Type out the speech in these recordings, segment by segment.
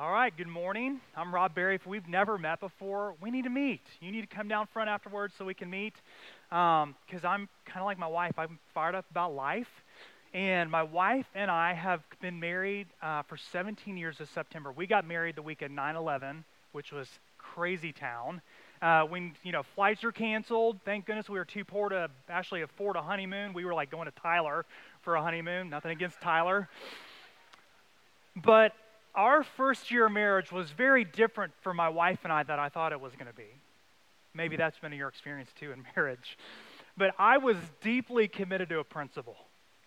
All right, good morning. I'm Rob Berry. If we've never met before, we need to meet. You need to come down front afterwards so we can meet. Because um, I'm kind of like my wife, I'm fired up about life. And my wife and I have been married uh, for 17 years this September. We got married the week of 9 11, which was crazy town. Uh, when you know flights are canceled, thank goodness we were too poor to actually afford a honeymoon. We were like going to Tyler for a honeymoon. Nothing against Tyler, but our first year of marriage was very different for my wife and I than I thought it was going to be. Maybe hmm. that's been your experience too in marriage. But I was deeply committed to a principle.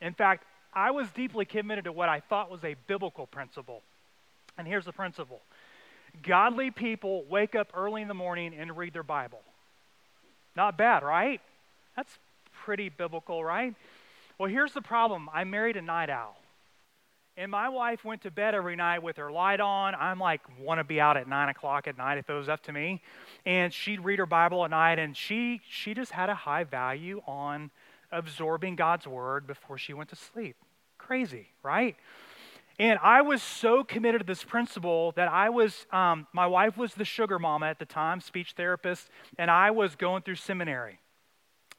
In fact, I was deeply committed to what I thought was a biblical principle. And here's the principle Godly people wake up early in the morning and read their Bible. Not bad, right? That's pretty biblical, right? Well, here's the problem I married a night owl. And my wife went to bed every night with her light on. I'm like, want to be out at nine o'clock at night if it was up to me. And she'd read her Bible at night, and she she just had a high value on absorbing God's word before she went to sleep. Crazy, right? And I was so committed to this principle that I was, um, my wife was the sugar mama at the time, speech therapist, and I was going through seminary.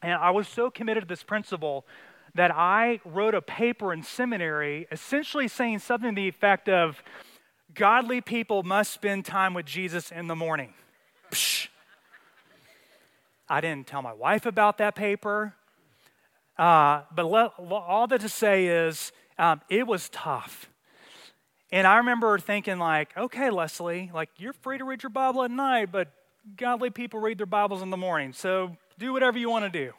And I was so committed to this principle that I wrote a paper in seminary essentially saying something to the effect of godly people must spend time with Jesus in the morning. Psh. I didn't tell my wife about that paper. Uh, but all that to say is um, it was tough. And I remember thinking, like, okay, Leslie, like, you're free to read your Bible at night, but godly people read their Bibles in the morning. So do whatever you want to do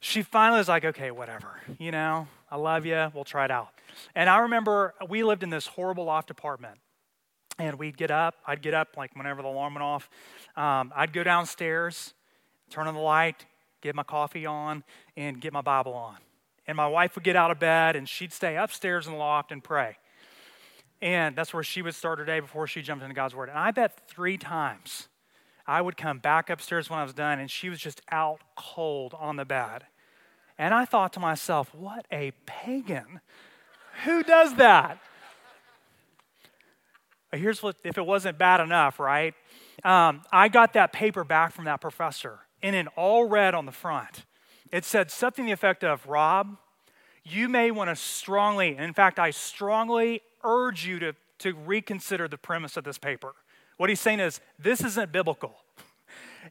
she finally was like, okay, whatever. You know, I love you. We'll try it out. And I remember we lived in this horrible loft apartment. And we'd get up. I'd get up like whenever the alarm went off. Um, I'd go downstairs, turn on the light, get my coffee on, and get my Bible on. And my wife would get out of bed and she'd stay upstairs in the loft and pray. And that's where she would start her day before she jumped into God's Word. And I bet three times I would come back upstairs when I was done, and she was just out cold on the bed. And I thought to myself, what a pagan. Who does that? Here's what, if it wasn't bad enough, right? Um, I got that paper back from that professor, and in all red on the front, it said something the effect of Rob, you may want to strongly, and in fact, I strongly urge you to, to reconsider the premise of this paper. What he's saying is, this isn't biblical.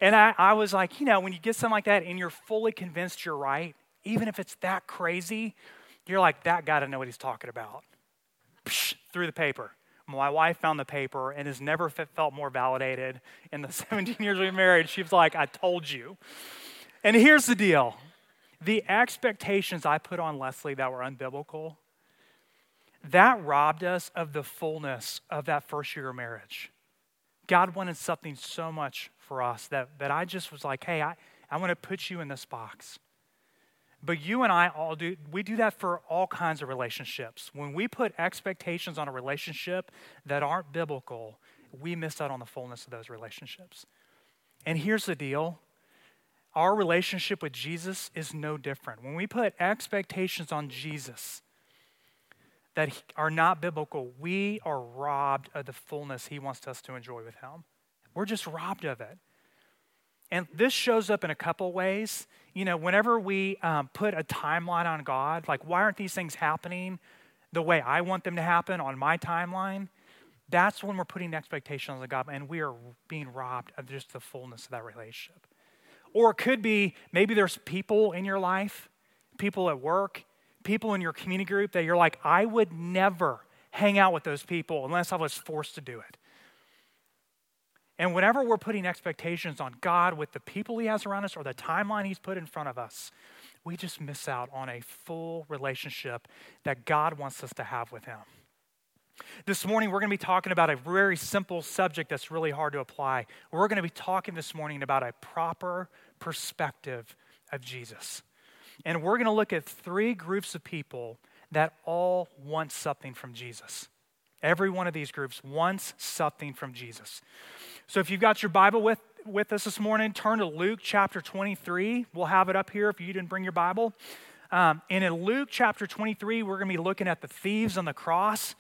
And I, I was like, you know, when you get something like that and you're fully convinced you're right, even if it's that crazy, you're like, that guy doesn't know what he's talking about. Psh, through the paper. My wife found the paper and has never felt more validated in the 17 years we've married. She was like, I told you. And here's the deal the expectations I put on Leslie that were unbiblical, that robbed us of the fullness of that first year of marriage. God wanted something so much for us that, that I just was like, hey, I, I want to put you in this box. But you and I all do, we do that for all kinds of relationships. When we put expectations on a relationship that aren't biblical, we miss out on the fullness of those relationships. And here's the deal our relationship with Jesus is no different. When we put expectations on Jesus, that are not biblical, we are robbed of the fullness He wants us to enjoy with Him. We're just robbed of it. And this shows up in a couple ways. You know, whenever we um, put a timeline on God, like, why aren't these things happening the way I want them to happen on my timeline? That's when we're putting expectations on God, and we are being robbed of just the fullness of that relationship. Or it could be maybe there's people in your life, people at work, people in your community group that you're like, I would never hang out with those people unless I was forced to do it. And whenever we're putting expectations on God with the people He has around us or the timeline He's put in front of us, we just miss out on a full relationship that God wants us to have with Him. This morning, we're going to be talking about a very simple subject that's really hard to apply. We're going to be talking this morning about a proper perspective of Jesus. And we're going to look at three groups of people that all want something from Jesus. Every one of these groups wants something from Jesus. So if you've got your Bible with, with us this morning, turn to Luke chapter 23. We'll have it up here if you didn't bring your Bible. Um, and in Luke chapter 23, we're going to be looking at the thieves on the cross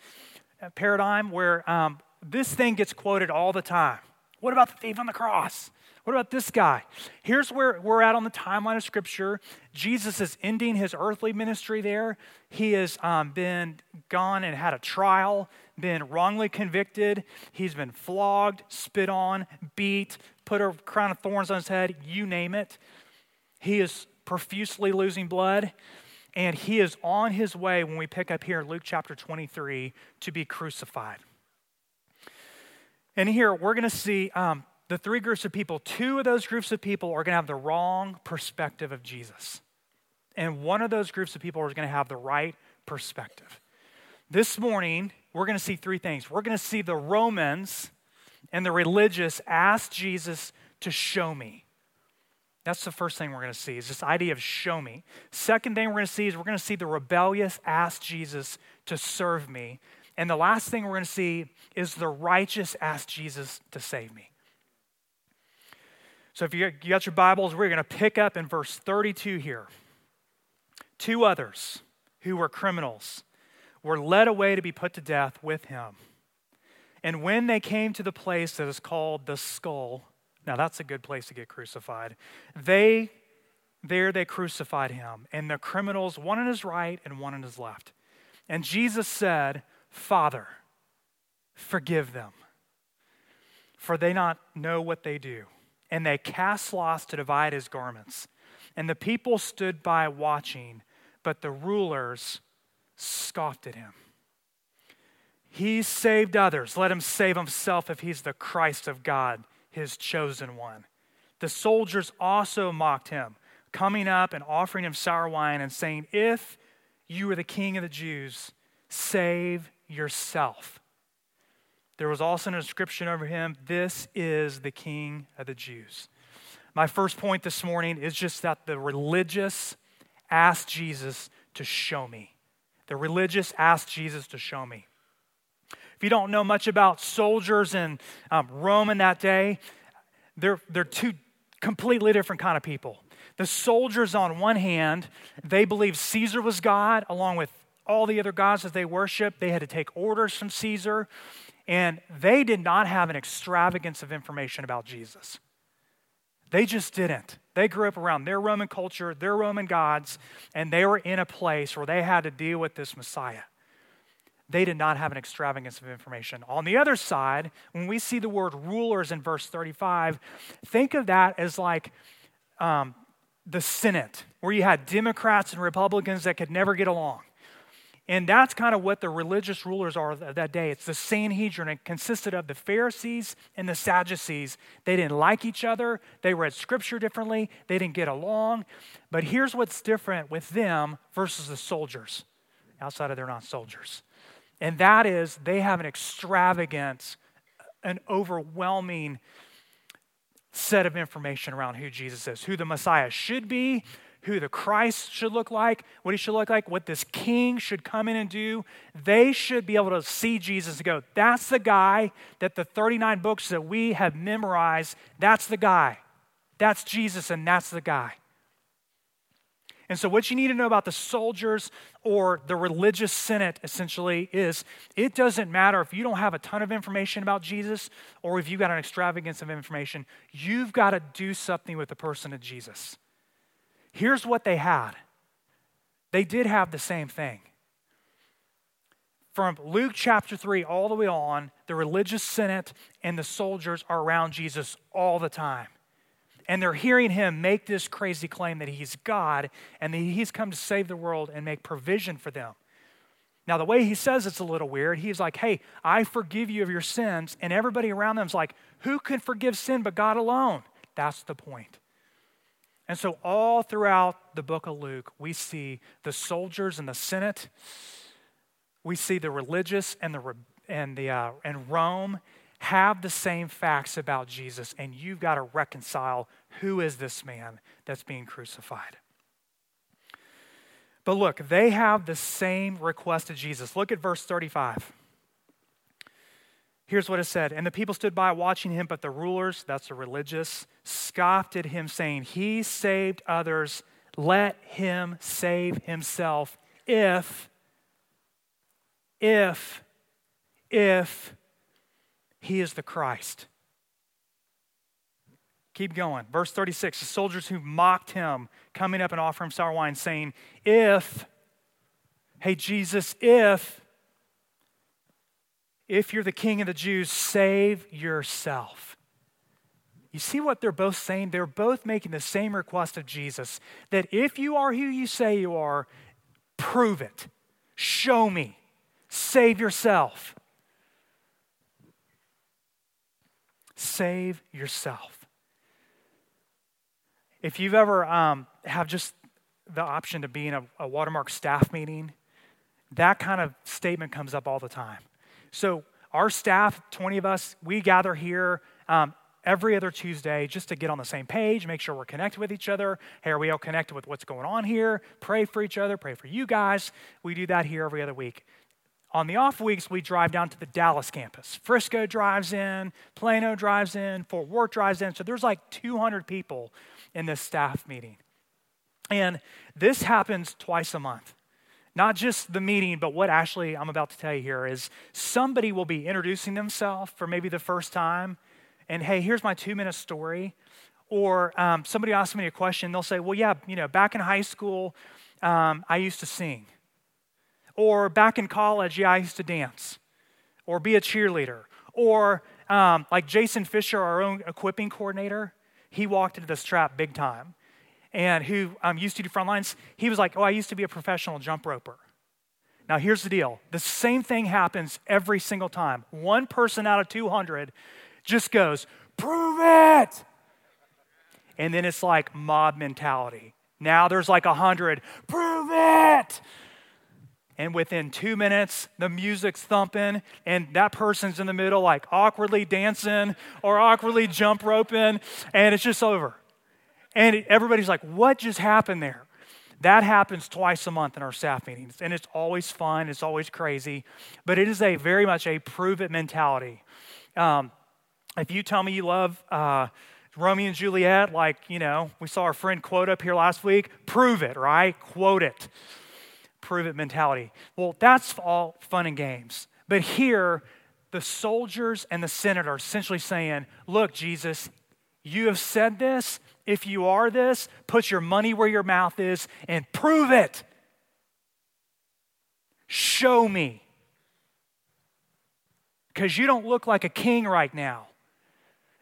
uh, paradigm where um, this thing gets quoted all the time. What about the thief on the cross? What about this guy? Here's where we're at on the timeline of Scripture. Jesus is ending his earthly ministry there. He has um, been gone and had a trial, been wrongly convicted. He's been flogged, spit on, beat, put a crown of thorns on his head, you name it. He is profusely losing blood. And he is on his way when we pick up here in Luke chapter 23 to be crucified. And here we're going to see um, the three groups of people. Two of those groups of people are going to have the wrong perspective of Jesus. And one of those groups of people is going to have the right perspective. This morning, we're going to see three things. We're going to see the Romans and the religious ask Jesus to show me. That's the first thing we're going to see is this idea of show me. Second thing we're going to see is we're going to see the rebellious ask Jesus to serve me. And the last thing we're going to see is the righteous ask Jesus to save me. So if you got your Bibles, we're going to pick up in verse 32 here. Two others who were criminals were led away to be put to death with him. And when they came to the place that is called the skull, now that's a good place to get crucified, they there they crucified him, and the criminals, one on his right and one on his left. And Jesus said, Father, forgive them, for they not know what they do. And they cast lots to divide his garments. And the people stood by watching, but the rulers scoffed at him. He saved others. Let him save himself if he's the Christ of God, his chosen one. The soldiers also mocked him, coming up and offering him sour wine and saying, If you are the king of the Jews, save yourself. There was also an inscription over him This is the king of the Jews. My first point this morning is just that the religious asked Jesus to show me. The religious asked Jesus to show me. If you don't know much about soldiers in um, Rome in that day, they're, they're two completely different kind of people. The soldiers, on one hand, they believed Caesar was God, along with all the other gods that they worshiped. They had to take orders from Caesar, and they did not have an extravagance of information about Jesus. They just didn't. They grew up around their Roman culture, their Roman gods, and they were in a place where they had to deal with this Messiah. They did not have an extravagance of information. On the other side, when we see the word rulers in verse 35, think of that as like um, the Senate, where you had Democrats and Republicans that could never get along. And that's kind of what the religious rulers are of that day. It's the Sanhedrin. It consisted of the Pharisees and the Sadducees. They didn't like each other. They read scripture differently. They didn't get along. But here's what's different with them versus the soldiers, outside of they're not soldiers. And that is they have an extravagant, an overwhelming set of information around who Jesus is, who the Messiah should be, who the Christ should look like, what he should look like, what this king should come in and do, they should be able to see Jesus and go, that's the guy that the 39 books that we have memorized, that's the guy. That's Jesus, and that's the guy. And so, what you need to know about the soldiers or the religious senate essentially is it doesn't matter if you don't have a ton of information about Jesus or if you've got an extravagance of information, you've got to do something with the person of Jesus. Here's what they had they did have the same thing. From Luke chapter 3 all the way on, the religious senate and the soldiers are around Jesus all the time. And they're hearing him make this crazy claim that he's God and that he's come to save the world and make provision for them. Now, the way he says it's a little weird. He's like, hey, I forgive you of your sins. And everybody around them is like, who can forgive sin but God alone? That's the point. And so, all throughout the book of Luke, we see the soldiers and the Senate, we see the religious and, the, and, the, uh, and Rome have the same facts about Jesus, and you've got to reconcile who is this man that's being crucified. But look, they have the same request of Jesus. Look at verse 35. Here's what it said And the people stood by watching him, but the rulers, that's the religious, scoffed at him, saying, He saved others. Let him save himself if, if, if he is the Christ. Keep going. Verse 36 the soldiers who mocked him coming up and offering sour wine, saying, If, hey, Jesus, if, if you're the king of the Jews, save yourself. You see what they're both saying? They're both making the same request of Jesus that if you are who you say you are, prove it. Show me. Save yourself. Save yourself. If you've ever um, have just the option to be in a, a watermark staff meeting, that kind of statement comes up all the time. So our staff, 20 of us, we gather here um, every other Tuesday just to get on the same page, make sure we're connected with each other. Hey, are we all connected with what's going on here? Pray for each other, pray for you guys. We do that here every other week. On the off weeks, we drive down to the Dallas campus. Frisco drives in, Plano drives in, Fort Worth drives in. So there's like 200 people in this staff meeting. And this happens twice a month. Not just the meeting, but what actually I'm about to tell you here is somebody will be introducing themselves for maybe the first time. And hey, here's my two minute story. Or um, somebody asks me a question, they'll say, well, yeah, you know, back in high school, um, I used to sing. Or back in college, yeah, I used to dance or be a cheerleader. Or um, like Jason Fisher, our own equipping coordinator, he walked into this trap big time. And who um, used to do front lines, he was like, Oh, I used to be a professional jump roper. Now, here's the deal the same thing happens every single time. One person out of 200 just goes, Prove it! And then it's like mob mentality. Now there's like a hundred, prove it! and within two minutes, the music's thumping, and that person's in the middle, like awkwardly dancing or awkwardly jump roping, and it's just over. And everybody's like, What just happened there? That happens twice a month in our staff meetings, and it's always fun, it's always crazy, but it is a very much a prove it mentality. Um, if you tell me you love uh, Romeo and Juliet, like, you know, we saw our friend quote up here last week, prove it, right? Quote it prove it mentality. Well, that's all fun and games. But here, the soldiers and the senator are essentially saying, Look, Jesus, you have said this. If you are this, put your money where your mouth is and prove it. Show me. Because you don't look like a king right now.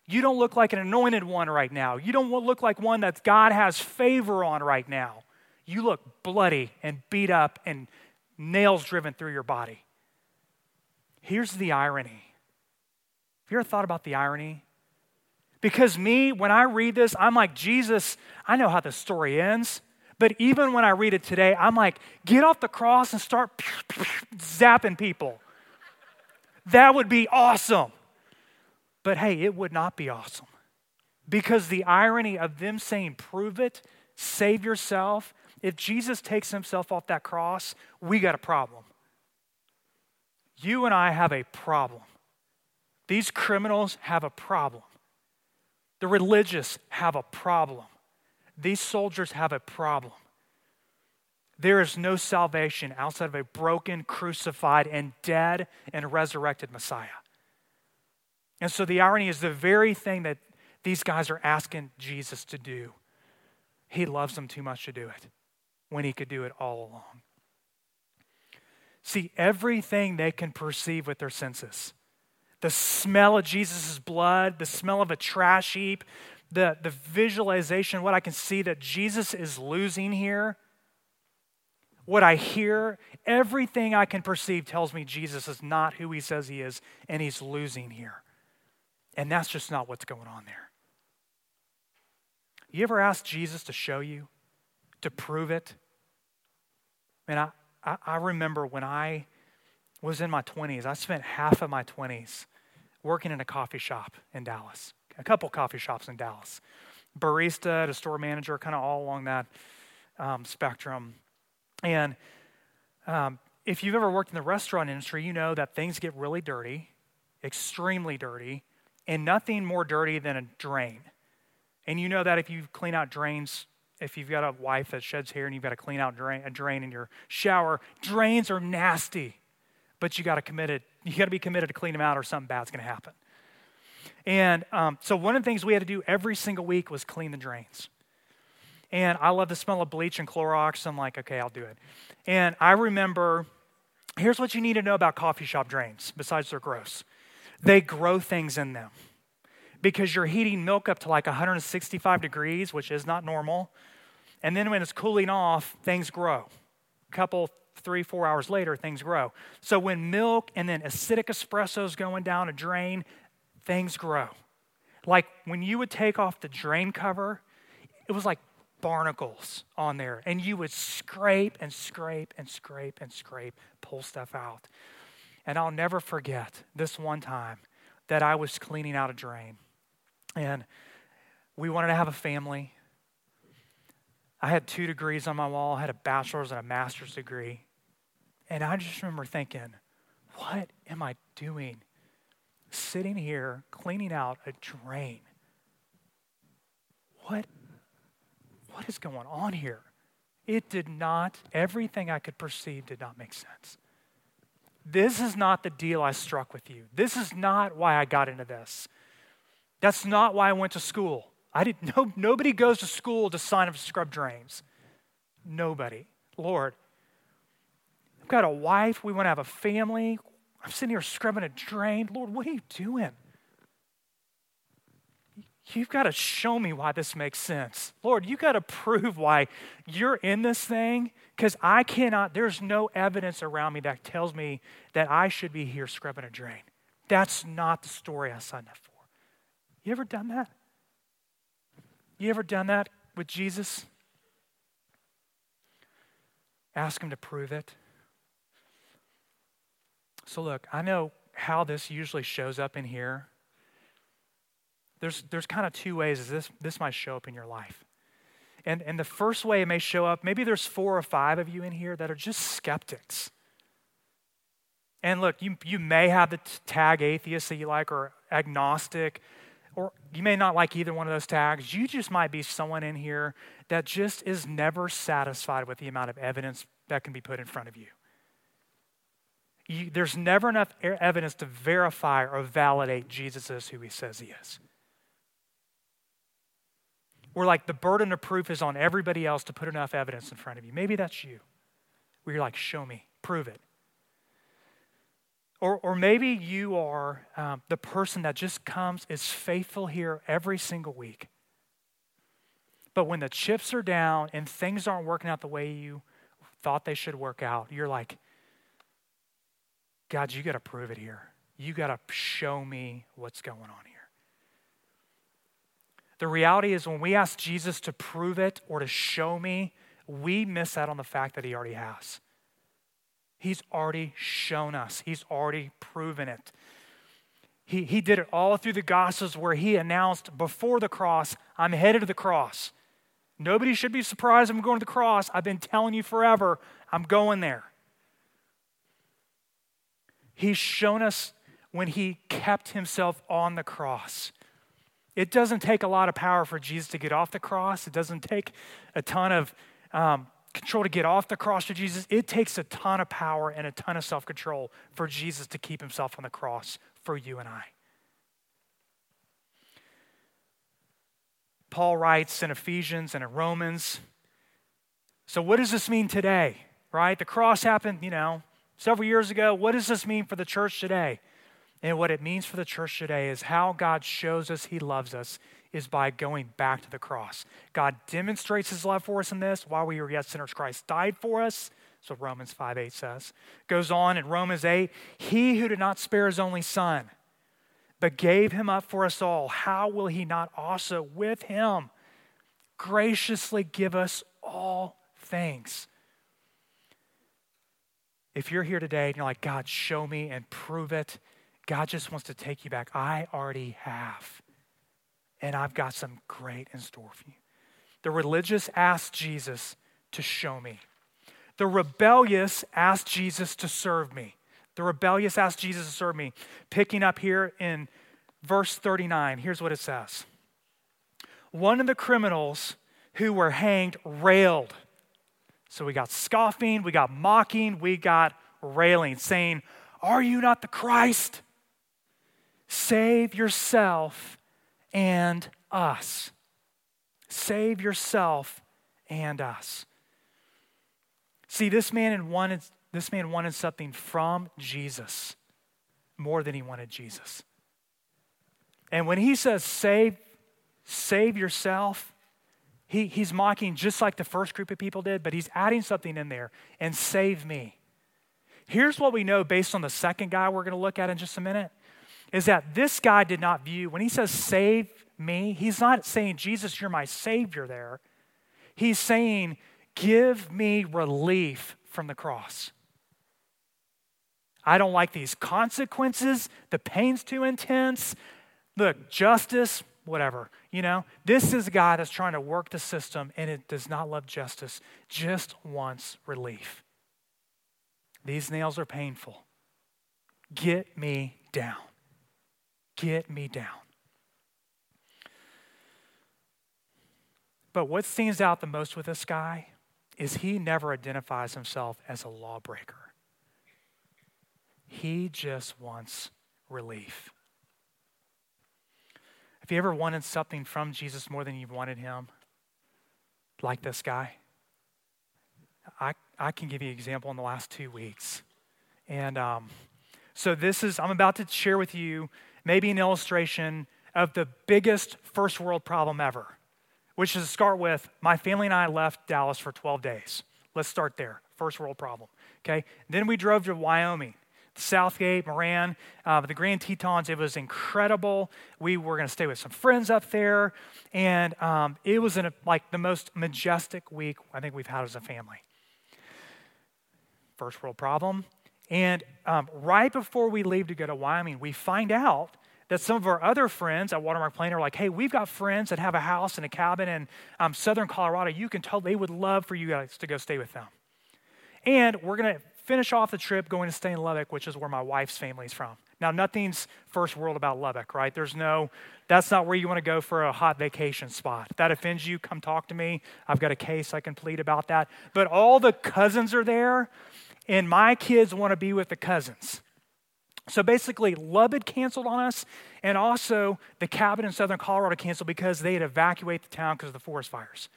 You don't look like an anointed one right now. You don't look like one that God has favor on right now you look bloody and beat up and nails driven through your body. Here's the irony. Have you ever thought about the irony? Because me, when I read this, I'm like, Jesus, I know how the story ends. But even when I read it today, I'm like, get off the cross and start zapping people. That would be awesome. But hey, it would not be awesome. Because the irony of them saying, prove it, save yourself, if Jesus takes himself off that cross, we got a problem. You and I have a problem. These criminals have a problem. The religious have a problem. These soldiers have a problem. There is no salvation outside of a broken, crucified, and dead and resurrected Messiah. And so the irony is the very thing that these guys are asking Jesus to do. He loves them too much to do it when he could do it all along. See, everything they can perceive with their senses the smell of Jesus' blood, the smell of a trash heap, the, the visualization, what I can see that Jesus is losing here, what I hear, everything I can perceive tells me Jesus is not who he says he is, and he's losing here. And that's just not what's going on there. You ever ask Jesus to show you? to prove it. Man, I, I, I remember when I was in my 20s, I spent half of my 20s working in a coffee shop in Dallas, a couple coffee shops in Dallas. Barista to store manager, kind of all along that um, spectrum. And um, if you've ever worked in the restaurant industry, you know that things get really dirty, extremely dirty, and nothing more dirty than a drain. And you know that if you clean out drains if you've got a wife that sheds hair and you've got to clean out drain, a drain in your shower, drains are nasty, but you got to commit it. You got to be committed to clean them out, or something bad's going to happen. And um, so one of the things we had to do every single week was clean the drains. And I love the smell of bleach and Clorox. I'm like, okay, I'll do it. And I remember here's what you need to know about coffee shop drains, besides they're gross they grow things in them because you're heating milk up to like 165 degrees, which is not normal. And then when it's cooling off, things grow. A couple, three, four hours later, things grow. So when milk and then acidic espresso is going down a drain, things grow. Like when you would take off the drain cover, it was like barnacles on there, and you would scrape and scrape and scrape and scrape, pull stuff out. And I'll never forget this one time that I was cleaning out a drain. And we wanted to have a family. I had two degrees on my wall, I had a bachelor's and a master's degree. And I just remember thinking, what am I doing? Sitting here cleaning out a drain. What, what is going on here? It did not, everything I could perceive did not make sense. This is not the deal I struck with you. This is not why I got into this. That's not why I went to school. I didn't no, nobody goes to school to sign up scrub drains. Nobody. Lord, I've got a wife. We want to have a family. I'm sitting here scrubbing a drain. Lord, what are you doing? You've got to show me why this makes sense. Lord, you've got to prove why you're in this thing because I cannot, there's no evidence around me that tells me that I should be here scrubbing a drain. That's not the story I signed up for. You ever done that? You ever done that with Jesus? Ask him to prove it. So, look, I know how this usually shows up in here. There's, there's kind of two ways this, this might show up in your life. And, and the first way it may show up, maybe there's four or five of you in here that are just skeptics. And look, you, you may have the tag atheist that you like or agnostic, or you may not like either one of those tags. You just might be someone in here that just is never satisfied with the amount of evidence that can be put in front of you. You there's never enough evidence to verify or validate Jesus is who he says he is We're like the burden of proof is on everybody else to put enough evidence in front of you. Maybe that's you, where you're like, show me, prove it. Or, or maybe you are um, the person that just comes, is faithful here every single week. But when the chips are down and things aren't working out the way you thought they should work out, you're like, God, you got to prove it here. You got to show me what's going on here. The reality is, when we ask Jesus to prove it or to show me, we miss out on the fact that he already has. He's already shown us, he's already proven it. He, he did it all through the Gospels where he announced before the cross, I'm headed to the cross. Nobody should be surprised I'm going to the cross. I've been telling you forever, I'm going there. He's shown us when he kept himself on the cross. It doesn't take a lot of power for Jesus to get off the cross. It doesn't take a ton of um, control to get off the cross for Jesus. It takes a ton of power and a ton of self control for Jesus to keep himself on the cross for you and I. Paul writes in Ephesians and in Romans. So, what does this mean today? Right? The cross happened, you know, several years ago. What does this mean for the church today? And what it means for the church today is how God shows us he loves us is by going back to the cross. God demonstrates his love for us in this. While we were yet sinners, Christ died for us. So Romans 5 8 says. Goes on in Romans 8 He who did not spare his only son, but gave him up for us all, how will he not also with him graciously give us all things? If you're here today and you're like, God, show me and prove it, God just wants to take you back. I already have. And I've got some great in store for you. The religious asked Jesus to show me. The rebellious asked Jesus to serve me. The rebellious asked Jesus to serve me. Picking up here in verse 39, here's what it says One of the criminals who were hanged railed. So we got scoffing, we got mocking, we got railing, saying, Are you not the Christ? save yourself and us. Save yourself and us. See, this man wanted, this man wanted something from Jesus more than he wanted Jesus. And when he says save, save yourself, he, he's mocking just like the first group of people did, but he's adding something in there and save me. Here's what we know based on the second guy we're going to look at in just a minute is that this guy did not view, when he says save me, he's not saying, Jesus, you're my Savior there. He's saying, give me relief from the cross. I don't like these consequences. The pain's too intense. Look, justice, whatever. You know, this is guy that's trying to work the system and it does not love justice, just wants relief. These nails are painful. Get me down. Get me down. But what stands out the most with this guy is he never identifies himself as a lawbreaker. He just wants relief. Have you ever wanted something from Jesus more than you've wanted him? Like this guy? I, I can give you an example in the last two weeks. And um, so, this is, I'm about to share with you maybe an illustration of the biggest first world problem ever, which is to start with my family and I left Dallas for 12 days. Let's start there. First world problem. Okay. Then we drove to Wyoming. Southgate, Moran, uh, the Grand Tetons. It was incredible. We were going to stay with some friends up there, and um, it was like the most majestic week I think we've had as a family. First world problem. And um, right before we leave to go to Wyoming, we find out that some of our other friends at Watermark Plano are like, hey, we've got friends that have a house and a cabin in um, southern Colorado. You can tell they would love for you guys to go stay with them. And we're going to finish off the trip going to stay in Lubbock, which is where my wife's family is from. Now, nothing's first world about Lubbock, right? There's no, that's not where you want to go for a hot vacation spot. If that offends you, come talk to me. I've got a case I can plead about that. But all the cousins are there, and my kids want to be with the cousins. So basically, Lubbock canceled on us, and also the cabin in southern Colorado canceled because they had evacuated the town because of the forest fires.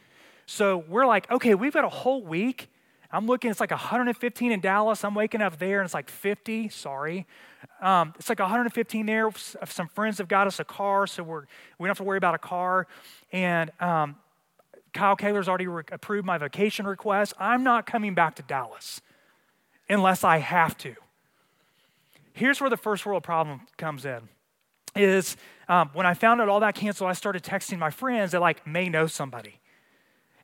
So we're like, okay, we've got a whole week I'm looking, it's like 115 in Dallas. I'm waking up there and it's like 50. Sorry. Um, it's like 115 there. Some friends have got us a car, so we're, we don't have to worry about a car. And um, Kyle Kaler's already re- approved my vacation request. I'm not coming back to Dallas unless I have to. Here's where the first world problem comes in is um, when I found out all that canceled, I started texting my friends that like may know somebody.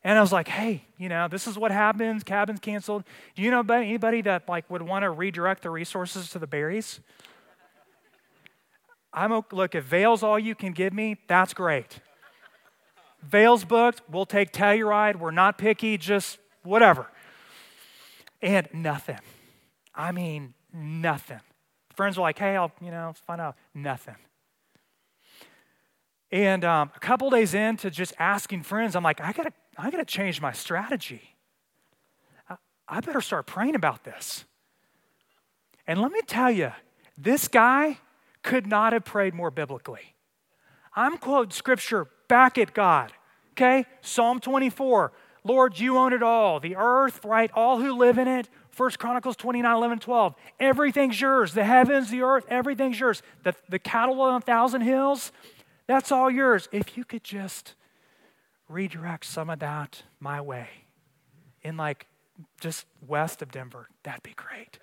And I was like, hey, you know, this is what happens. Cabin's canceled. Do you know anybody that like would want to redirect the resources to the Berrys? I'm look, if Vail's all you can give me, that's great. Vail's booked. We'll take Telluride. We're not picky, just whatever. And nothing. I mean, nothing. Friends were like, hey, I'll, you know, find out. Nothing. And um, a couple days into just asking friends, I'm like, I gotta I got to change my strategy. I, better start praying about this. And let me tell you, this guy could not have prayed more biblically. I'm quoting scripture back at God. Okay? Psalm 24. Lord, you own it all. The earth, right? All who live in it. First Chronicles 29, 11, 12. Everything's yours. The heavens, the earth, everything's yours. The, the cattle on a thousand hills, that's all yours. If you could just redirect some of that my way in like just west of Denver, that'd be great.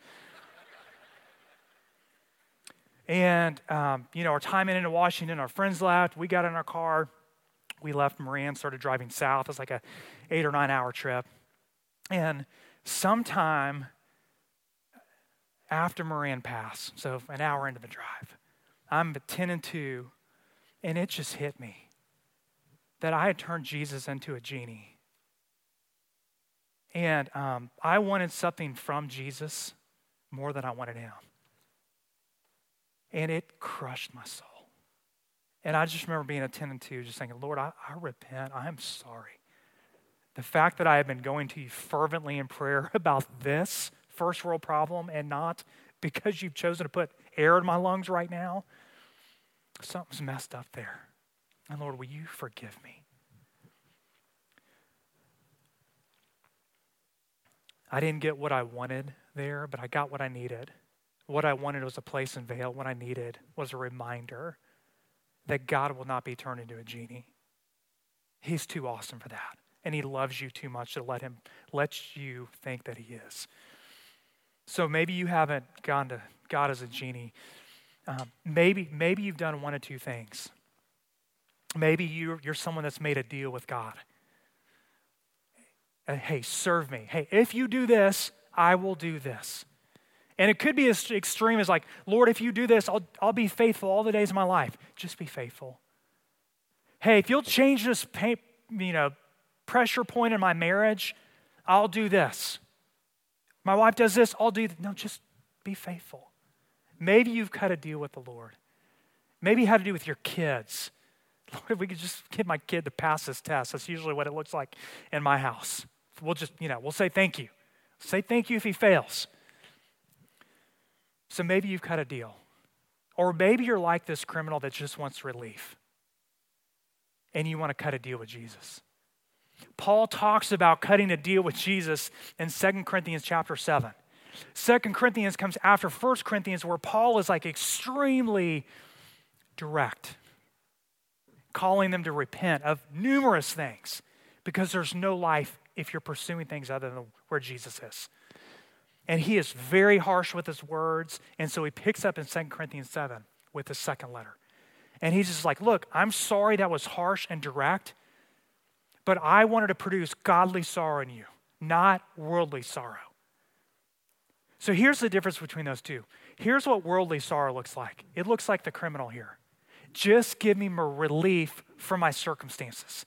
and, um, you know, our time in into Washington, our friends left. We got in our car. We left Moran, started driving south. It's like a eight or nine hour trip. And sometime after Moran Pass, so an hour into the drive, I'm at 10 and 2, and it just hit me that I had turned Jesus into a genie. And um, I wanted something from Jesus more than I wanted him. And it crushed my soul. And I just remember being a 10 and 2, just thinking, Lord, I, I repent. I am sorry. The fact that I have been going to you fervently in prayer about this first world problem and not because you've chosen to put air in my lungs right now, something's messed up there. And Lord, will you forgive me? I didn't get what I wanted there, but I got what I needed. What I wanted was a place in Vail. What I needed was a reminder that God will not be turned into a genie. He's too awesome for that. And he loves you too much to let him let you think that he is. So maybe you haven't gone to God as a genie. Um, maybe, maybe you've done one of two things. Maybe you're, you're someone that's made a deal with God uh, hey, serve me. Hey, if you do this, I will do this. And it could be as extreme as like, Lord, if you do this, I'll, I'll be faithful all the days of my life. Just be faithful. Hey, if you'll change this you know, pressure point in my marriage, I'll do this. My wife does this, I'll do No, just be faithful. Maybe you've cut a deal with the Lord. Maybe had to do with your kids. Lord, if we could just get my kid to pass this test, that's usually what it looks like in my house. We'll just, you know, we'll say thank you. Say thank you if he fails. So maybe you've cut a deal. Or maybe you're like this criminal that just wants relief and you want to cut a deal with Jesus. Paul talks about cutting a deal with Jesus in 2 Corinthians chapter 7. 2 Corinthians comes after 1 Corinthians, where Paul is like extremely direct, calling them to repent of numerous things because there's no life if you're pursuing things other than where Jesus is. And he is very harsh with his words. And so he picks up in 2 Corinthians 7 with the second letter. And he's just like, Look, I'm sorry that was harsh and direct, but I wanted to produce godly sorrow in you, not worldly sorrow. So here's the difference between those two. Here's what worldly sorrow looks like it looks like the criminal here. Just give me relief from my circumstances.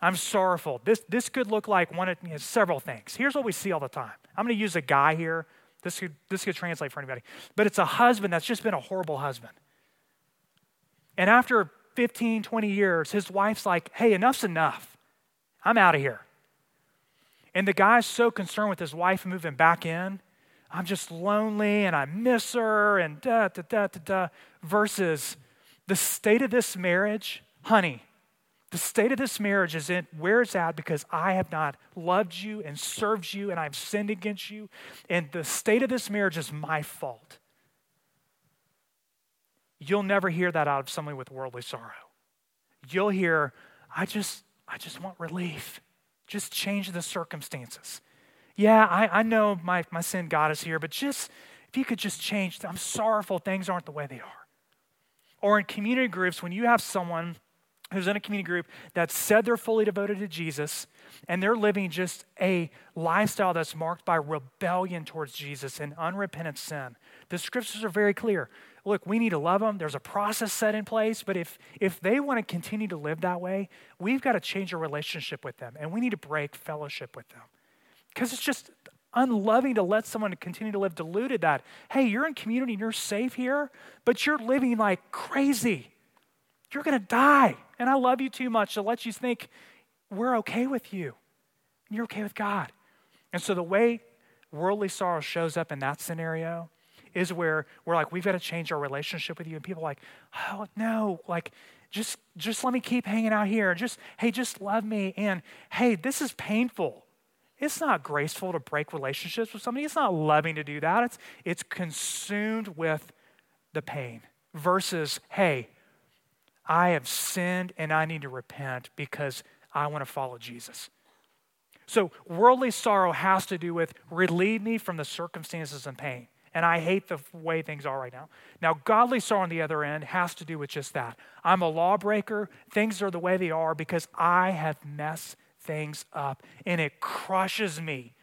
I'm sorrowful. This, this could look like one of you know, several things. Here's what we see all the time. I'm going to use a guy here. This could, this could translate for anybody. But it's a husband that's just been a horrible husband. And after 15, 20 years, his wife's like, hey, enough's enough. I'm out of here. And the guy's so concerned with his wife moving back in. I'm just lonely and I miss her and da, da, da, da, da. Versus the state of this marriage, honey, the state of this marriage is in where it's at because I have not loved you and served you and I've sinned against you. And the state of this marriage is my fault. You'll never hear that out of somebody with worldly sorrow. You'll hear, I just, I just want relief. Just change the circumstances. Yeah, I, I know my, my sin God is here, but just if you could just change, I'm sorrowful things aren't the way they are. Or in community groups, when you have someone who's in a community group that said they're fully devoted to Jesus and they're living just a lifestyle that's marked by rebellion towards Jesus and unrepentant sin. The scriptures are very clear. Look, we need to love them. There's a process set in place, but if if they want to continue to live that way, we've got to change our relationship with them and we need to break fellowship with them. Cuz it's just unloving to let someone continue to live deluded that hey, you're in community and you're safe here, but you're living like crazy. You're going to die and I love you too much to let you think we're okay with you. And you're okay with God. And so the way worldly sorrow shows up in that scenario is where we're like, we've got to change our relationship with you. And people like, oh no, like just just let me keep hanging out here. Just, hey, just love me. And hey, this is painful. It's not graceful to break relationships with somebody. It's not loving to do that. It's it's consumed with the pain versus, hey, I have sinned and I need to repent because I want to follow Jesus. So, worldly sorrow has to do with relieve me from the circumstances and pain. And I hate the way things are right now. Now, godly sorrow on the other end has to do with just that. I'm a lawbreaker. Things are the way they are because I have messed things up. And it crushes me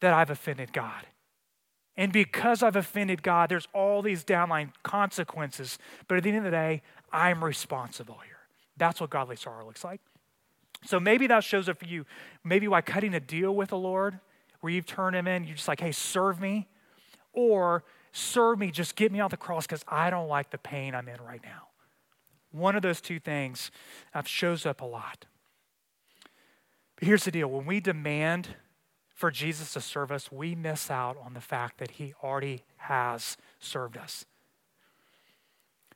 that I've offended God. And because I've offended God, there's all these downline consequences. But at the end of the day, I'm responsible here. That's what godly sorrow looks like. So maybe that shows up for you. Maybe by cutting a deal with the Lord, where you've turned him in, you're just like, hey, serve me. Or serve me, just get me off the cross because I don't like the pain I'm in right now. One of those two things uh, shows up a lot. Here's the deal when we demand for Jesus to serve us, we miss out on the fact that he already has served us.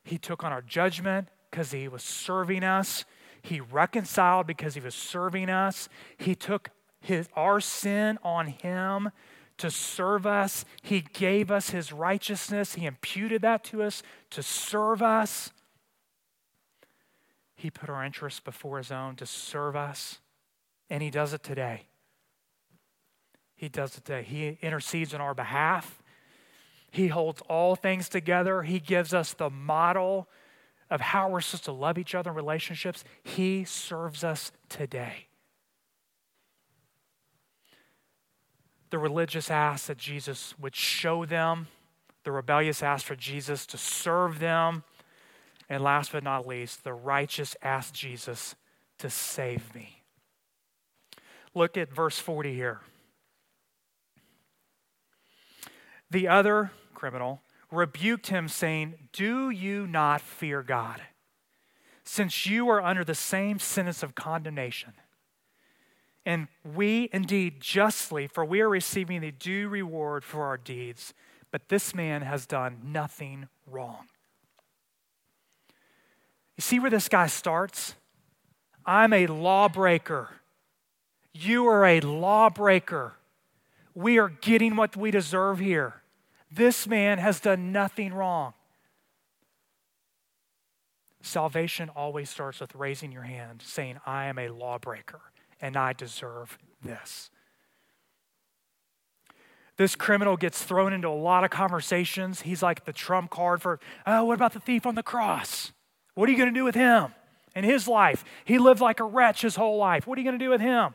He took on our judgment because he was serving us. He reconciled because he was serving us. He took his, our sin on him to serve us. He gave us his righteousness. He imputed that to us to serve us. He put our interests before his own to serve us. And he does it today. He does it today. He intercedes on our behalf. He holds all things together. He gives us the model of how we're supposed to love each other in relationships. He serves us today. The religious asked that Jesus would show them, the rebellious asked for Jesus to serve them. And last but not least, the righteous asked Jesus to save me. Look at verse 40 here. The other criminal rebuked him, saying, Do you not fear God, since you are under the same sentence of condemnation? And we indeed justly, for we are receiving the due reward for our deeds, but this man has done nothing wrong. You see where this guy starts? I'm a lawbreaker. You are a lawbreaker. We are getting what we deserve here. This man has done nothing wrong. Salvation always starts with raising your hand, saying, I am a lawbreaker and I deserve this. This criminal gets thrown into a lot of conversations. He's like the trump card for, oh, what about the thief on the cross? What are you going to do with him and his life? He lived like a wretch his whole life. What are you going to do with him?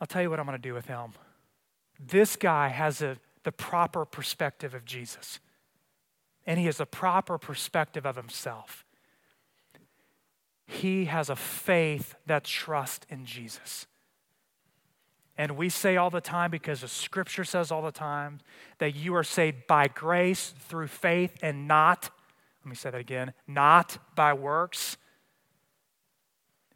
I'll tell you what I'm going to do with him. This guy has a, the proper perspective of Jesus, and he has a proper perspective of himself. He has a faith that trusts in Jesus. And we say all the time, because the scripture says all the time, that you are saved by grace through faith and not, let me say that again, not by works,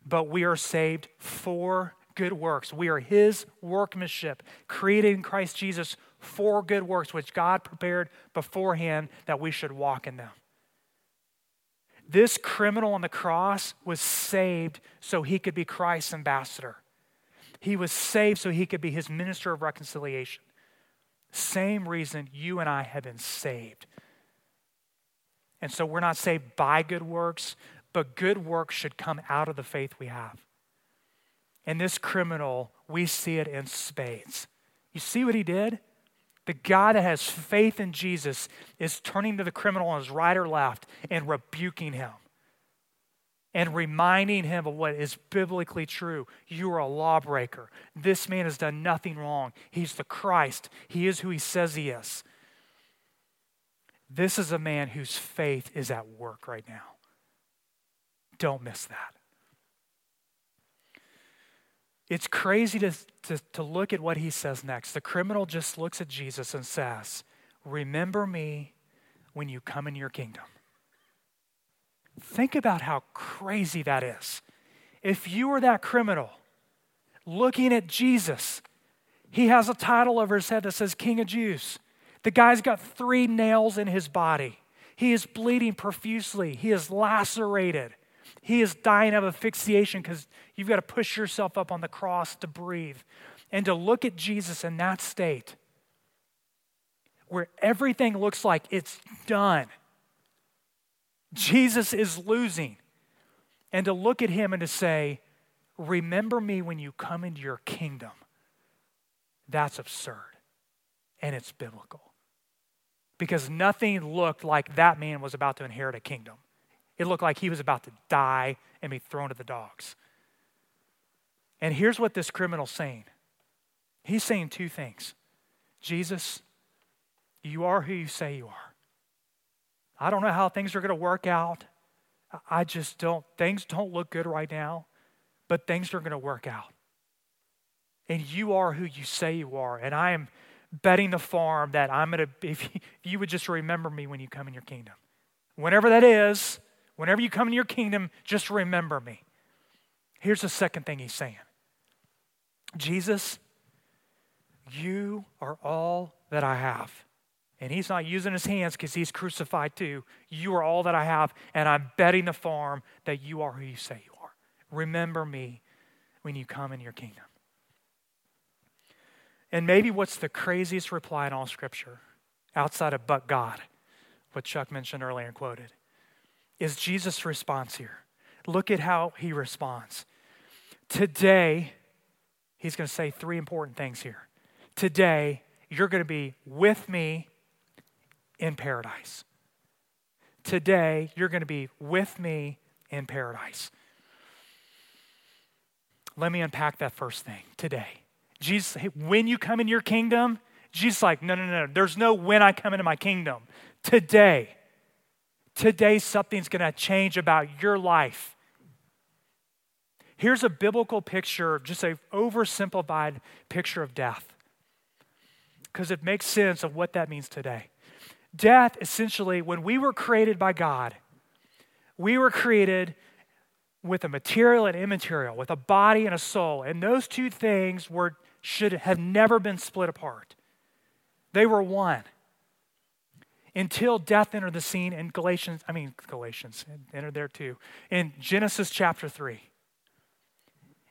but we are saved for good works. We are His workmanship, created in Christ Jesus for good works, which God prepared beforehand that we should walk in them. This criminal on the cross was saved so he could be Christ's ambassador. He was saved so he could be his minister of reconciliation. Same reason you and I have been saved. And so we're not saved by good works, but good works should come out of the faith we have. In this criminal, we see it in spades. You see what he did? The guy that has faith in Jesus is turning to the criminal on his right or left and rebuking him and reminding him of what is biblically true. You are a lawbreaker. This man has done nothing wrong. He's the Christ, he is who he says he is. This is a man whose faith is at work right now. Don't miss that. It's crazy to, to, to look at what he says next. The criminal just looks at Jesus and says, Remember me when you come in your kingdom. Think about how crazy that is. If you were that criminal looking at Jesus, he has a title over his head that says King of Jews. The guy's got three nails in his body. He is bleeding profusely. He is lacerated. He is dying of asphyxiation because you've got to push yourself up on the cross to breathe. And to look at Jesus in that state, where everything looks like it's done, Jesus is losing. And to look at him and to say, Remember me when you come into your kingdom, that's absurd. And it's biblical. Because nothing looked like that man was about to inherit a kingdom. It looked like he was about to die and be thrown to the dogs. And here's what this criminal's saying he's saying two things Jesus, you are who you say you are. I don't know how things are going to work out. I just don't, things don't look good right now, but things are going to work out. And you are who you say you are. And I am betting the farm that I'm going to, if you would just remember me when you come in your kingdom. Whenever that is, Whenever you come in your kingdom, just remember me. Here's the second thing he's saying Jesus, you are all that I have. And he's not using his hands because he's crucified too. You are all that I have, and I'm betting the farm that you are who you say you are. Remember me when you come in your kingdom. And maybe what's the craziest reply in all Scripture, outside of but God, what Chuck mentioned earlier and quoted, is Jesus' response here. Look at how he responds. Today, he's going to say three important things here. Today, you're going to be with me in paradise. Today, you're going to be with me in paradise. Let me unpack that first thing today. Jesus, when you come in your kingdom, Jesus like, no, no, no, there's no when I come into my kingdom. Today, today something's going to change about your life. Here's a biblical picture, just a oversimplified picture of death, because it makes sense of what that means today. Death, essentially, when we were created by God, we were created with a material and immaterial, with a body and a soul. And those two things were, should have never been split apart. They were one. Until death entered the scene in Galatians, I mean, Galatians entered there too, in Genesis chapter 3.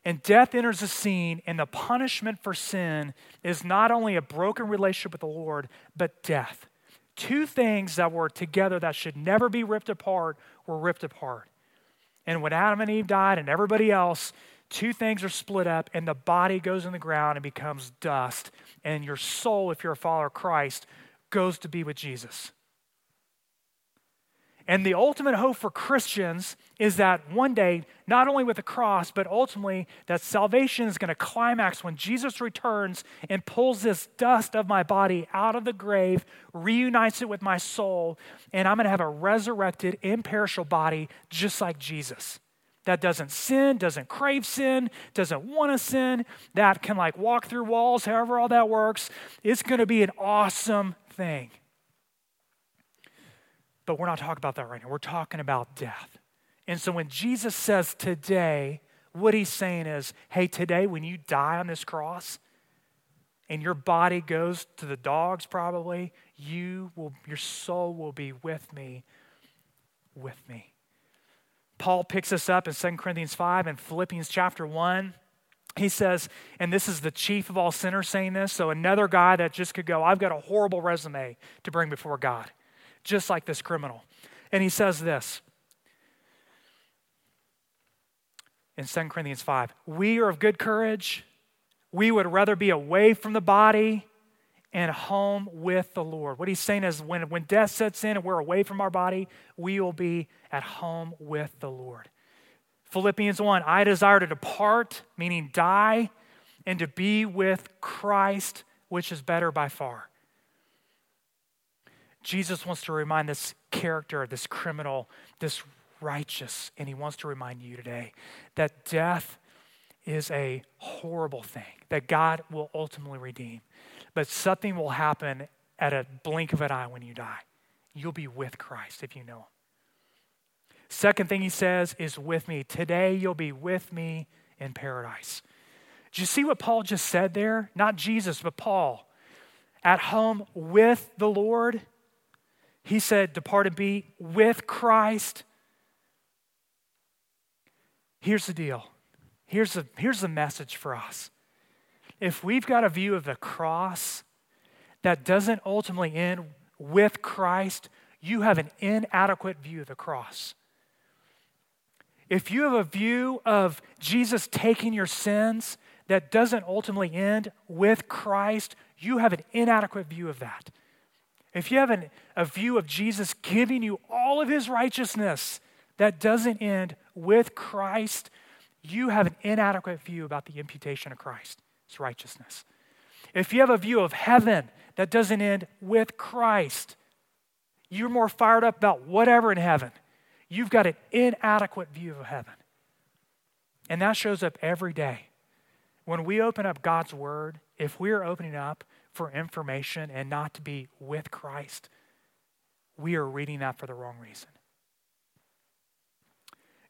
And death enters the scene, and the punishment for sin is not only a broken relationship with the Lord, but death. Two things that were together that should never be ripped apart were ripped apart. And when Adam and Eve died and everybody else, two things are split up, and the body goes in the ground and becomes dust. And your soul, if you're a follower of Christ, goes to be with Jesus. And the ultimate hope for Christians is that one day, not only with the cross, but ultimately that salvation is going to climax when Jesus returns and pulls this dust of my body out of the grave, reunites it with my soul, and I'm going to have a resurrected, imperishable body just like Jesus. That doesn't sin, doesn't crave sin, doesn't want to sin, that can like walk through walls, however all that works. It's going to be an awesome thing. But we're not talking about that right now. We're talking about death. And so when Jesus says today, what he's saying is, hey, today when you die on this cross and your body goes to the dogs probably, you will your soul will be with me with me. Paul picks us up in 2 Corinthians 5 and Philippians chapter 1. He says, and this is the chief of all sinners saying this, so another guy that just could go, I've got a horrible resume to bring before God just like this criminal. And he says this in 2 Corinthians 5 We are of good courage. We would rather be away from the body and home with the Lord. What he's saying is when, when death sets in and we're away from our body, we will be at home with the Lord. Philippians 1 I desire to depart, meaning die, and to be with Christ, which is better by far. Jesus wants to remind this character, this criminal, this righteous, and he wants to remind you today that death is a horrible thing that God will ultimately redeem. But something will happen at a blink of an eye when you die. You'll be with Christ if you know him. Second thing he says is with me. Today you'll be with me in paradise. Do you see what Paul just said there? Not Jesus, but Paul. At home with the Lord he said, Depart and be with Christ. Here's the deal. Here's the, here's the message for us. If we've got a view of the cross that doesn't ultimately end with Christ, you have an inadequate view of the cross. If you have a view of Jesus taking your sins that doesn't ultimately end with Christ, you have an inadequate view of that. If you have an, a view of Jesus giving you all of his righteousness that doesn't end with Christ, you have an inadequate view about the imputation of Christ's righteousness. If you have a view of heaven that doesn't end with Christ, you're more fired up about whatever in heaven. You've got an inadequate view of heaven. And that shows up every day. When we open up God's Word, if we're opening up for information and not to be with Christ, we are reading that for the wrong reason.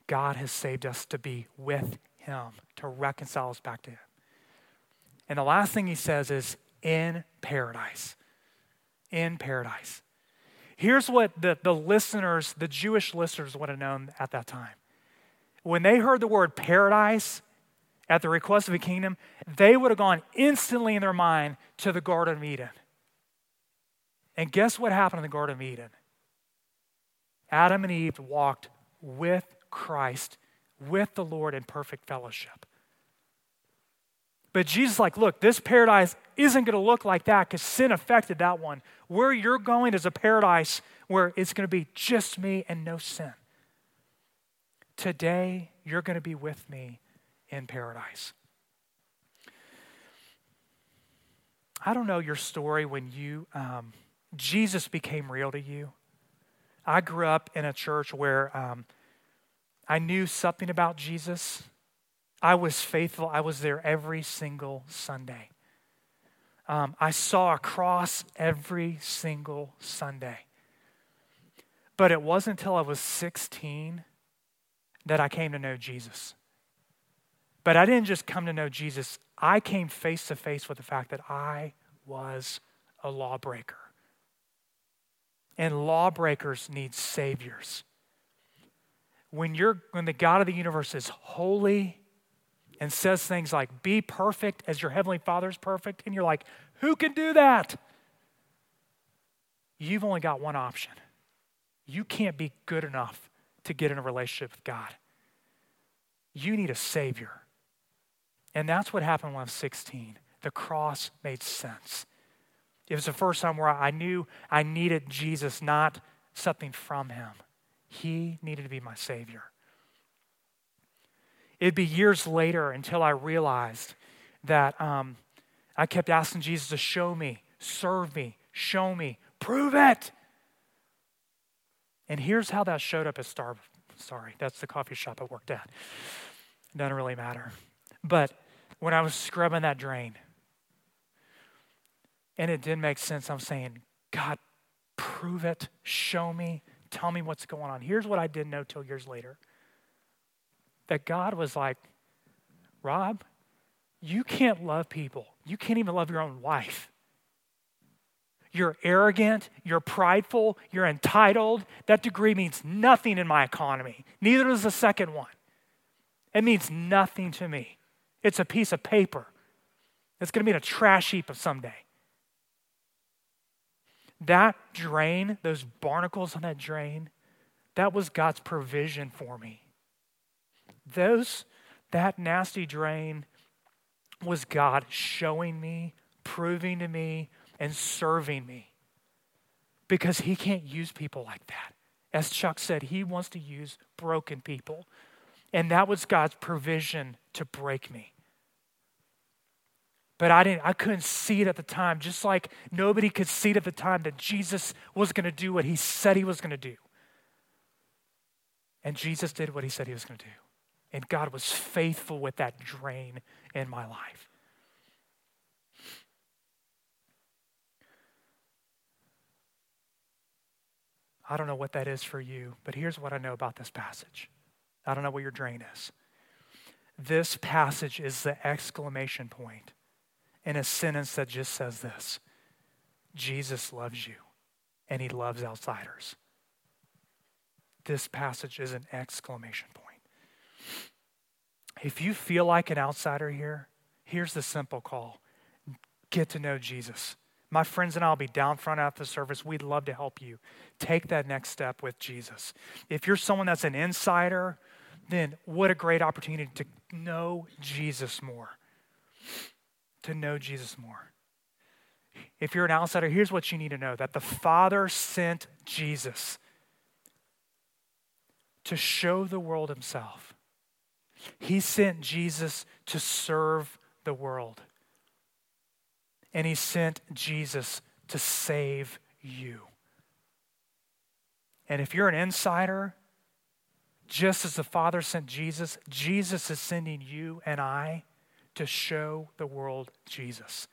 God has saved us to be with Him, to reconcile us back to Him. And the last thing He says is in paradise. in paradise. Here's what the, the listeners, the Jewish listeners, would have known at that time. When they heard the word paradise at the request of the kingdom, they would have gone instantly in their mind to the Garden of Eden. And guess what happened in the Garden of Eden? Adam and Eve walked with Christ, with the Lord in perfect fellowship. But Jesus like, look, this paradise isn't going to look like that because sin affected that one. Where you're going is a paradise where it's going to be just me and no sin. Today, you're going to be with me in paradise. I don't know your story when you, um, Jesus became real to you. I grew up in a church where um, I knew something about Jesus. I was faithful. I was there every single Sunday. Um, I saw a cross every single Sunday. But it wasn't until I was 16 that I came to know Jesus. But I didn't just come to know Jesus, I came face to face with the fact that I was a lawbreaker. And lawbreakers need saviors. When, you're, when the God of the universe is holy and says things like, Be perfect as your heavenly Father is perfect, and you're like, Who can do that? You've only got one option. You can't be good enough to get in a relationship with God. You need a Savior. And that's what happened when I was 16. The cross made sense. It was the first time where I knew I needed Jesus, not something from him. He needed to be my Savior. It'd be years later until I realized that um, I kept asking Jesus to show me, serve me, show me, prove it. And here's how that showed up at Star. Sorry, that's the coffee shop I worked at. Doesn't really matter. But when I was scrubbing that drain, and it didn't make sense, I'm saying, God, prove it, show me, tell me what's going on. Here's what I didn't know till years later that God was like, Rob, you can't love people. You can't even love your own wife. You're arrogant, you're prideful, you're entitled. That degree means nothing in my economy. Neither does the second one. It means nothing to me. It's a piece of paper. It's going to be in a trash heap of someday. That drain, those barnacles on that drain, that was God's provision for me. Those, that nasty drain was God showing me, proving to me, and serving me. Because He can't use people like that. As Chuck said, He wants to use broken people. And that was God's provision to break me. But I didn't I couldn't see it at the time, just like nobody could see it at the time that Jesus was going to do what he said he was going to do. And Jesus did what he said he was going to do. And God was faithful with that drain in my life. I don't know what that is for you, but here's what I know about this passage. I don't know what your drain is. This passage is the exclamation point in a sentence that just says this Jesus loves you, and he loves outsiders. This passage is an exclamation point. If you feel like an outsider here, here's the simple call get to know Jesus. My friends and I will be down front after the service. We'd love to help you take that next step with Jesus. If you're someone that's an insider, then what a great opportunity to know Jesus more. To know Jesus more. If you're an outsider, here's what you need to know that the Father sent Jesus to show the world himself. He sent Jesus to serve the world. And he sent Jesus to save you. And if you're an insider, just as the Father sent Jesus, Jesus is sending you and I to show the world Jesus.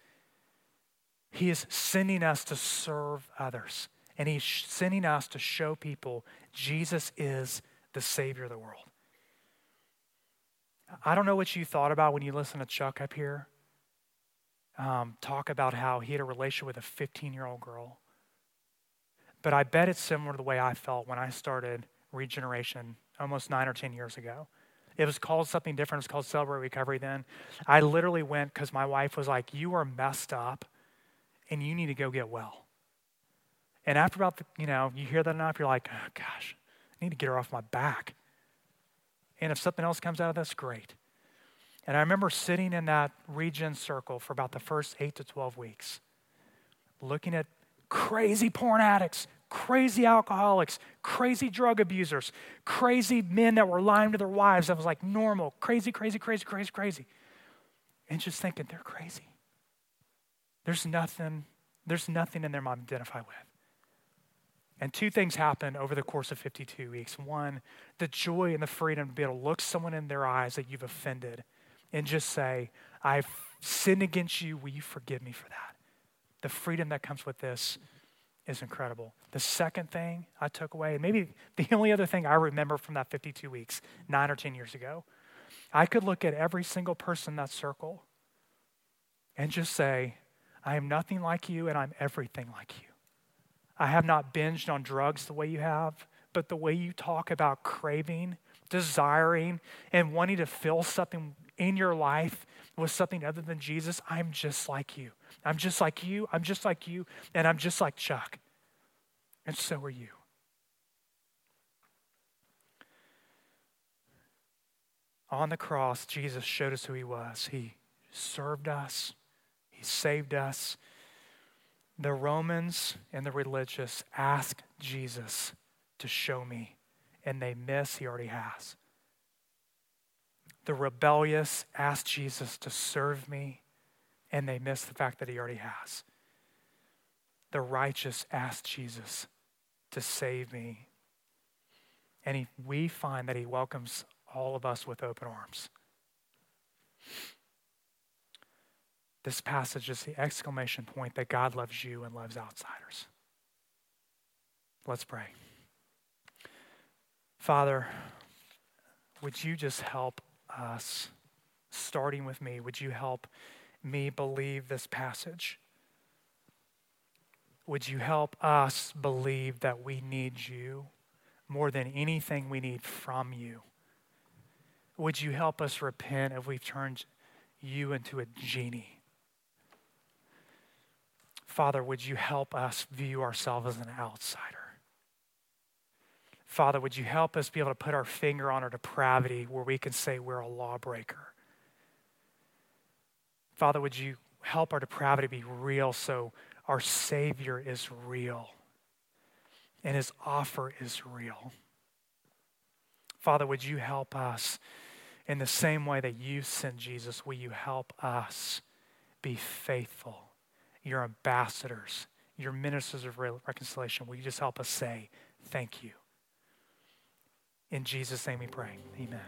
He is sending us to serve others, and He's sending us to show people Jesus is the Savior of the world. I don't know what you thought about when you listened to Chuck up here um, talk about how he had a relationship with a 15 year old girl. But I bet it's similar to the way I felt when I started regeneration almost nine or 10 years ago. It was called something different. It was called Celebrate Recovery then. I literally went because my wife was like, You are messed up and you need to go get well. And after about, the, you know, you hear that enough, you're like, Oh gosh, I need to get her off my back. And if something else comes out of this, great. And I remember sitting in that regen circle for about the first eight to 12 weeks, looking at crazy porn addicts, crazy alcoholics, crazy drug abusers, crazy men that were lying to their wives that was like normal, crazy, crazy, crazy, crazy, crazy. And just thinking they're crazy. There's nothing, there's nothing in them I identify with. And two things happen over the course of 52 weeks. One, the joy and the freedom to be able to look someone in their eyes that you've offended and just say, I've sinned against you. Will you forgive me for that? The freedom that comes with this is incredible. The second thing I took away, and maybe the only other thing I remember from that 52 weeks, nine or 10 years ago, I could look at every single person in that circle and just say, I am nothing like you and I'm everything like you. I have not binged on drugs the way you have, but the way you talk about craving, desiring, and wanting to fill something in your life with something other than Jesus, I'm just like you. I'm just like you. I'm just like you. And I'm just like Chuck. And so are you. On the cross, Jesus showed us who he was. He served us, he saved us. The Romans and the religious ask Jesus to show me, and they miss, he already has. The rebellious ask Jesus to serve me, and they miss the fact that he already has. The righteous ask Jesus to save me, and he, we find that he welcomes all of us with open arms. This passage is the exclamation point that God loves you and loves outsiders. Let's pray. Father, would you just help us, starting with me, would you help me believe this passage? Would you help us believe that we need you more than anything we need from you? Would you help us repent if we've turned you into a genie? Father, would you help us view ourselves as an outsider? Father, would you help us be able to put our finger on our depravity where we can say we're a lawbreaker? Father, would you help our depravity be real so our Savior is real and his offer is real? Father, would you help us in the same way that you sent Jesus? Will you help us be faithful? Your ambassadors, your ministers of reconciliation, will you just help us say thank you? In Jesus' name we pray. Amen.